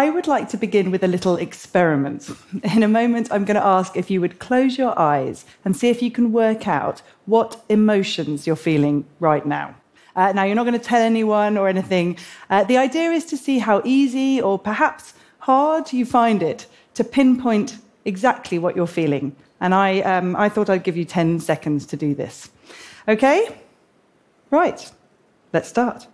I would like to begin with a little experiment. In a moment, I'm going to ask if you would close your eyes and see if you can work out what emotions you're feeling right now. Uh, now, you're not going to tell anyone or anything. Uh, the idea is to see how easy or perhaps hard you find it to pinpoint exactly what you're feeling. And I, um, I thought I'd give you 10 seconds to do this. Okay? Right, let's start.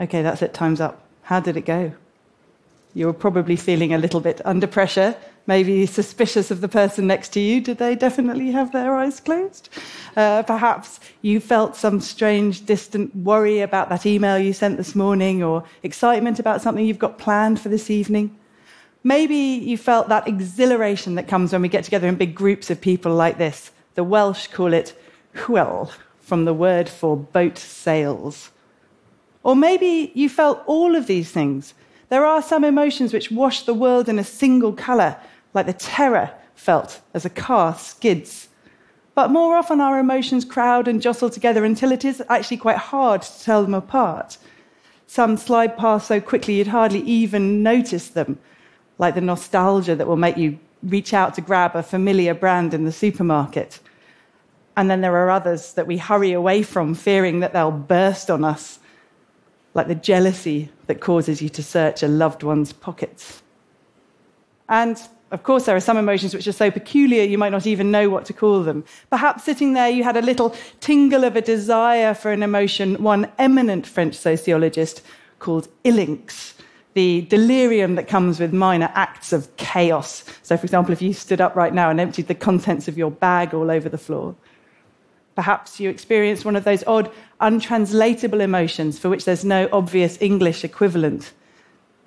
Okay, that's it, time's up. How did it go? You were probably feeling a little bit under pressure, maybe suspicious of the person next to you. Did they definitely have their eyes closed? Uh, perhaps you felt some strange, distant worry about that email you sent this morning or excitement about something you've got planned for this evening. Maybe you felt that exhilaration that comes when we get together in big groups of people like this. The Welsh call it hwyl, from the word for boat sails. Or maybe you felt all of these things. There are some emotions which wash the world in a single colour, like the terror felt as a car skids. But more often, our emotions crowd and jostle together until it is actually quite hard to tell them apart. Some slide past so quickly you'd hardly even notice them, like the nostalgia that will make you reach out to grab a familiar brand in the supermarket. And then there are others that we hurry away from, fearing that they'll burst on us like the jealousy that causes you to search a loved one's pockets. And of course, there are some emotions which are so peculiar you might not even know what to call them. Perhaps sitting there, you had a little tingle of a desire for an emotion one eminent French sociologist called ilinx, the delirium that comes with minor acts of chaos. So, for example, if you stood up right now and emptied the contents of your bag all over the floor. Perhaps you experienced one of those odd, untranslatable emotions for which there's no obvious English equivalent.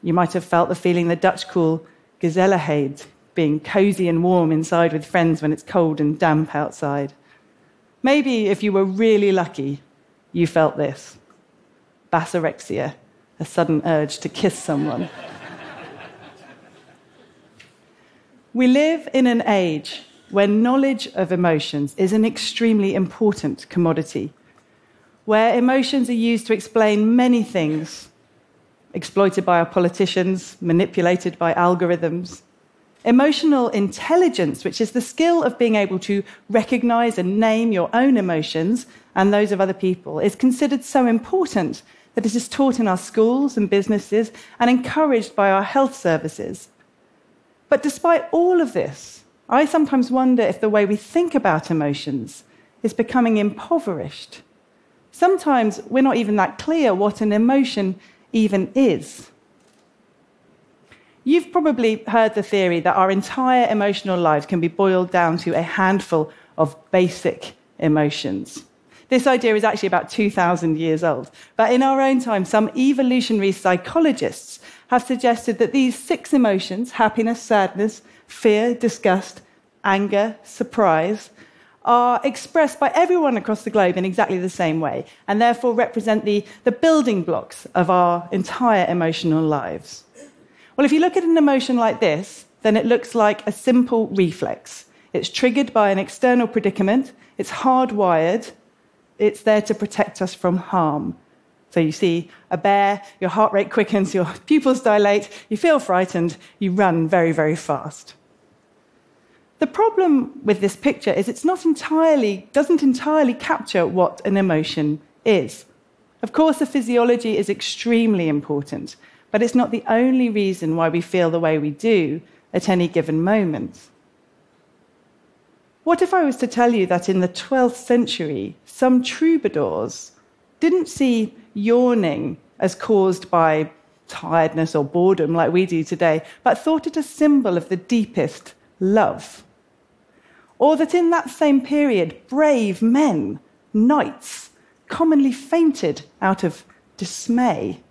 You might have felt the feeling the Dutch call gezelligheid, being cozy and warm inside with friends when it's cold and damp outside. Maybe if you were really lucky, you felt this basorexia, a sudden urge to kiss someone. we live in an age where knowledge of emotions is an extremely important commodity, where emotions are used to explain many things exploited by our politicians, manipulated by algorithms. Emotional intelligence, which is the skill of being able to recognize and name your own emotions and those of other people, is considered so important that it is taught in our schools and businesses and encouraged by our health services. But despite all of this, I sometimes wonder if the way we think about emotions is becoming impoverished. Sometimes we're not even that clear what an emotion even is. You've probably heard the theory that our entire emotional lives can be boiled down to a handful of basic emotions. This idea is actually about 2,000 years old. But in our own time, some evolutionary psychologists have suggested that these six emotions happiness, sadness, fear, disgust, anger, surprise are expressed by everyone across the globe in exactly the same way, and therefore represent the, the building blocks of our entire emotional lives. Well, if you look at an emotion like this, then it looks like a simple reflex. It's triggered by an external predicament, it's hardwired, it's there to protect us from harm. So you see a bear, your heart rate quickens, your pupils dilate, you feel frightened, you run very, very fast. The problem with this picture is it's not entirely, doesn't entirely capture what an emotion is. Of course, the physiology is extremely important, but it's not the only reason why we feel the way we do at any given moment. What if I was to tell you that in the 12th century, some troubadours didn't see yawning as caused by tiredness or boredom like we do today, but thought it a symbol of the deepest love? Or that in that same period, brave men, knights, commonly fainted out of dismay?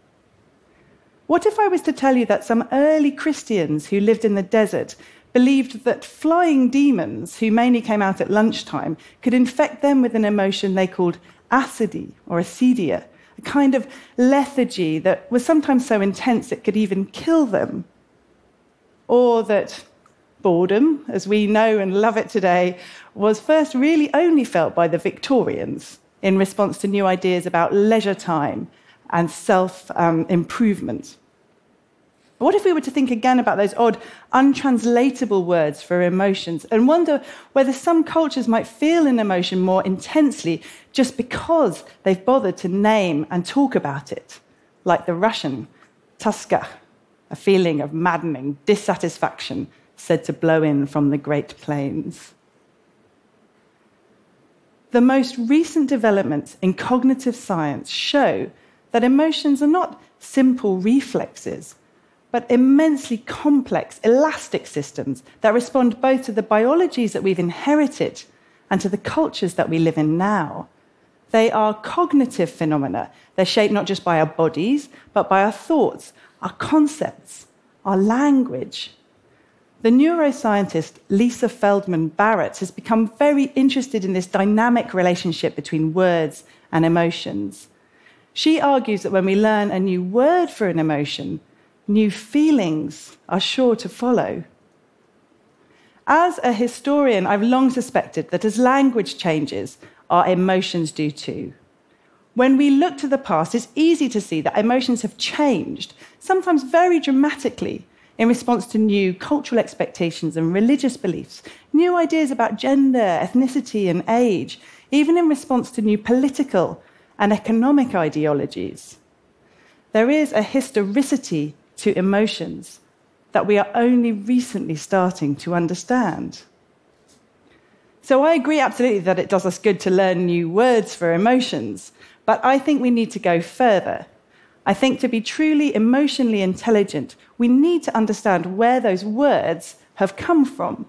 What if I was to tell you that some early Christians who lived in the desert believed that flying demons, who mainly came out at lunchtime, could infect them with an emotion they called accidie or acedia, a kind of lethargy that was sometimes so intense it could even kill them? Or that boredom, as we know and love it today, was first really only felt by the Victorians in response to new ideas about leisure time and self um, improvement. What if we were to think again about those odd, untranslatable words for emotions and wonder whether some cultures might feel an emotion more intensely just because they've bothered to name and talk about it, like the Russian toska, a feeling of maddening dissatisfaction said to blow in from the Great Plains. The most recent developments in cognitive science show that emotions are not simple reflexes but immensely complex, elastic systems that respond both to the biologies that we've inherited and to the cultures that we live in now. They are cognitive phenomena. They're shaped not just by our bodies, but by our thoughts, our concepts, our language. The neuroscientist Lisa Feldman Barrett has become very interested in this dynamic relationship between words and emotions. She argues that when we learn a new word for an emotion, new feelings are sure to follow. As a historian, I've long suspected that as language changes, our emotions do too. When we look to the past, it's easy to see that emotions have changed, sometimes very dramatically, in response to new cultural expectations and religious beliefs, new ideas about gender, ethnicity, and age, even in response to new political and economic ideologies. There is a historicity to emotions that we are only recently starting to understand. So I agree absolutely that it does us good to learn new words for emotions, but I think we need to go further. I think to be truly emotionally intelligent, we need to understand where those words have come from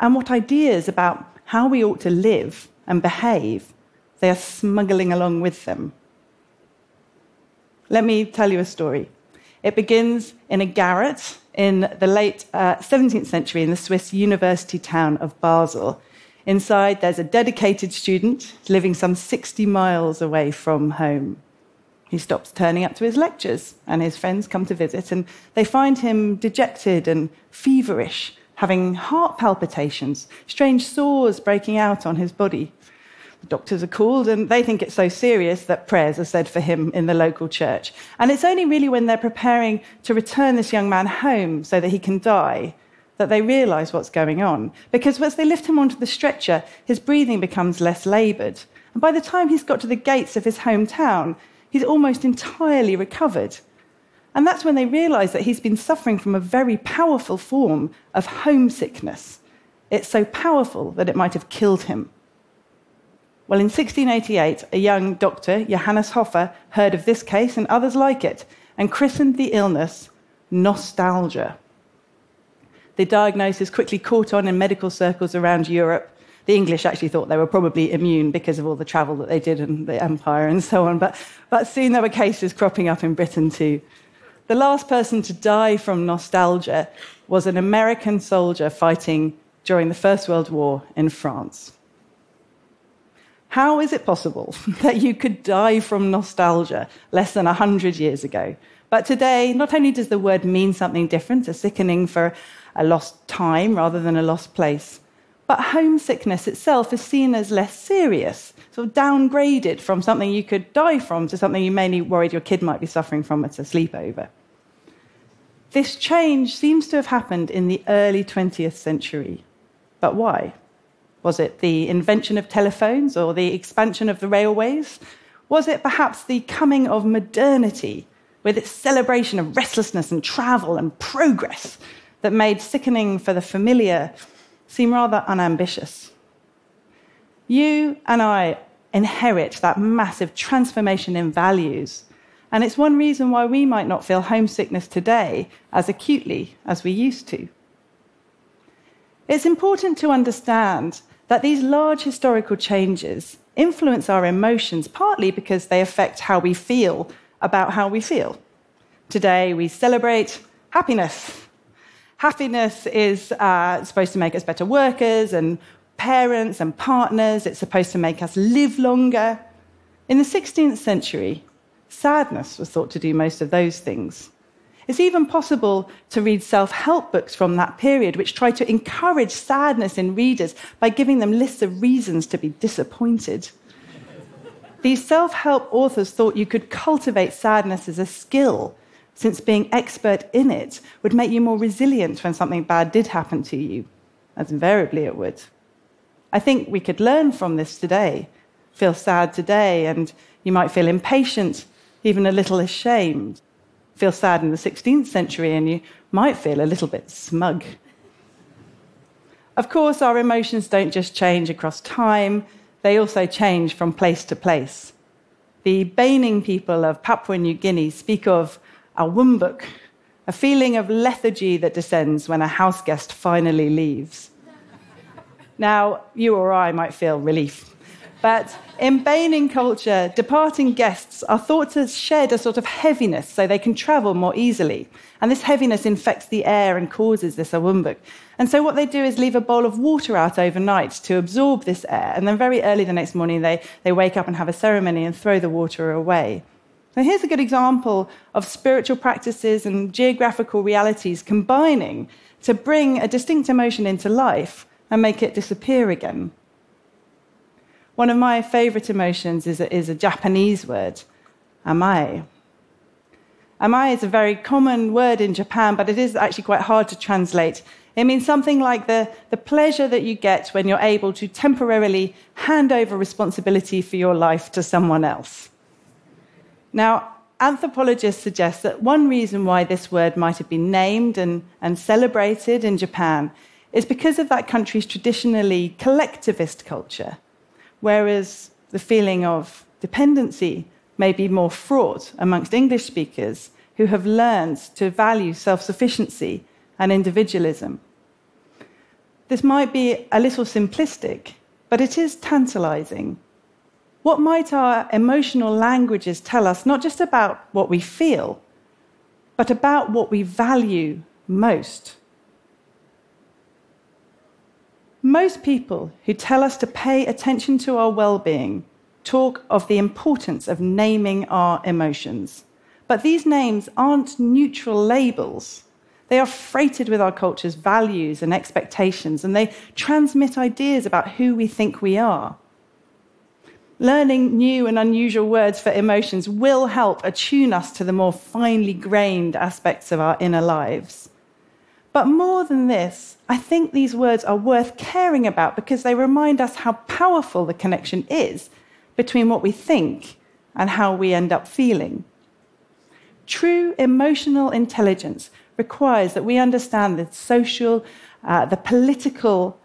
and what ideas about how we ought to live and behave they are smuggling along with them. Let me tell you a story. It begins in a garret in the late uh, 17th century in the Swiss university town of Basel. Inside, there's a dedicated student living some 60 miles away from home. He stops turning up to his lectures, and his friends come to visit, and they find him dejected and feverish, having heart palpitations, strange sores breaking out on his body The doctors are called, and they think it's so serious that prayers are said for him in the local church. And it's only really when they're preparing to return this young man home so that he can die that they realize what's going on. Because as they lift him onto the stretcher, his breathing becomes less labored. And by the time he's got to the gates of his hometown, he's almost entirely recovered. And that's when they realize that he's been suffering from a very powerful form of homesickness. It's so powerful that it might have killed him. Well, in 1688, a young doctor, Johannes Hofer, heard of this case and others like it and christened the illness nostalgia. The diagnosis quickly caught on in medical circles around Europe. The English actually thought they were probably immune because of all the travel that they did in the empire and so on, but, but soon there were cases cropping up in Britain too. The last person to die from nostalgia was an American soldier fighting during the First World War in France. How is it possible that you could die from nostalgia less than 100 years ago? But today, not only does the word mean something different, a sickening for a lost time rather than a lost place, but homesickness itself is seen as less serious, sort of downgraded from something you could die from to something you mainly worried your kid might be suffering from at a sleepover. This change seems to have happened in the early 20th century. But why? Was it the invention of telephones or the expansion of the railways? Was it perhaps the coming of modernity with its celebration of restlessness and travel and progress that made sickening for the familiar seem rather unambitious? You and I inherit that massive transformation in values. And it's one reason why we might not feel homesickness today as acutely as we used to. It's important to understand that these large historical changes influence our emotions partly because they affect how we feel about how we feel. Today, we celebrate happiness. Happiness is uh, supposed to make us better workers and parents and partners. It's supposed to make us live longer. In the 16th century, sadness was thought to do most of those things. It's even possible to read self help books from that period, which try to encourage sadness in readers by giving them lists of reasons to be disappointed. These self help authors thought you could cultivate sadness as a skill, since being expert in it would make you more resilient when something bad did happen to you, as invariably it would. I think we could learn from this today. Feel sad today, and you might feel impatient, even a little ashamed. Feel sad in the 16th century, and you might feel a little bit smug. Of course, our emotions don't just change across time, they also change from place to place. The Baining people of Papua New Guinea speak of awumbuk, a feeling of lethargy that descends when a house guest finally leaves. Now, you or I might feel relief. But in Baining culture, departing guests are thought to shed a sort of heaviness so they can travel more easily. And this heaviness infects the air and causes this awumbuk. And so what they do is leave a bowl of water out overnight to absorb this air. And then very early the next morning, they, they wake up and have a ceremony and throw the water away. So here's a good example of spiritual practices and geographical realities combining to bring a distinct emotion into life and make it disappear again. One of my favorite emotions is a, is a Japanese word, amae. Amae is a very common word in Japan, but it is actually quite hard to translate. It means something like the, the pleasure that you get when you're able to temporarily hand over responsibility for your life to someone else. Now, anthropologists suggest that one reason why this word might have been named and, and celebrated in Japan is because of that country's traditionally collectivist culture, whereas the feeling of dependency may be more fraught amongst English speakers who have learned to value self sufficiency and individualism. This might be a little simplistic, but it is tantalizing. What might our emotional languages tell us not just about what we feel, but about what we value most? Most people who tell us to pay attention to our well being talk of the importance of naming our emotions. But these names aren't neutral labels. They are freighted with our culture's values and expectations, and they transmit ideas about who we think we are. Learning new and unusual words for emotions will help attune us to the more finely grained aspects of our inner lives. But more than this, I think these words are worth caring about because they remind us how powerful the connection is between what we think and how we end up feeling. True emotional intelligence requires that we understand the social, uh, the political,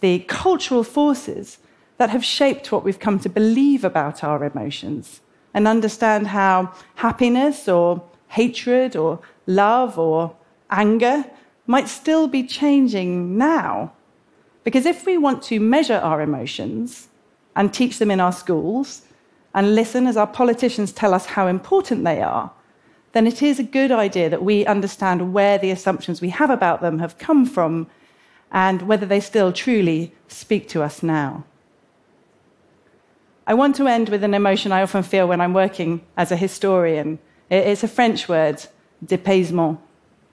the cultural forces that have shaped what we've come to believe about our emotions and understand how happiness or hatred or love or anger might still be changing now. Because if we want to measure our emotions and teach them in our schools and listen as our politicians tell us how important they are, then it is a good idea that we understand where the assumptions we have about them have come from and whether they still truly speak to us now. I want to end with an emotion I often feel when I'm working as a historian. It's a French word, dépaysement.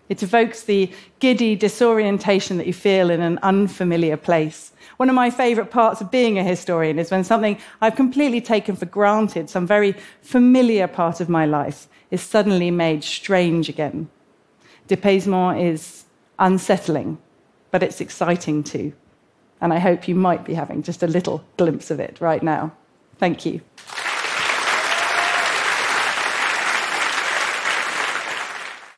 It evokes the giddy disorientation that you feel in an unfamiliar place. One of my favourite parts of being a historian is when something I've completely taken for granted, some very familiar part of my life, is suddenly made strange again. Dépaysement is unsettling, but it's exciting too. And I hope you might be having just a little glimpse of it right now. Thank you.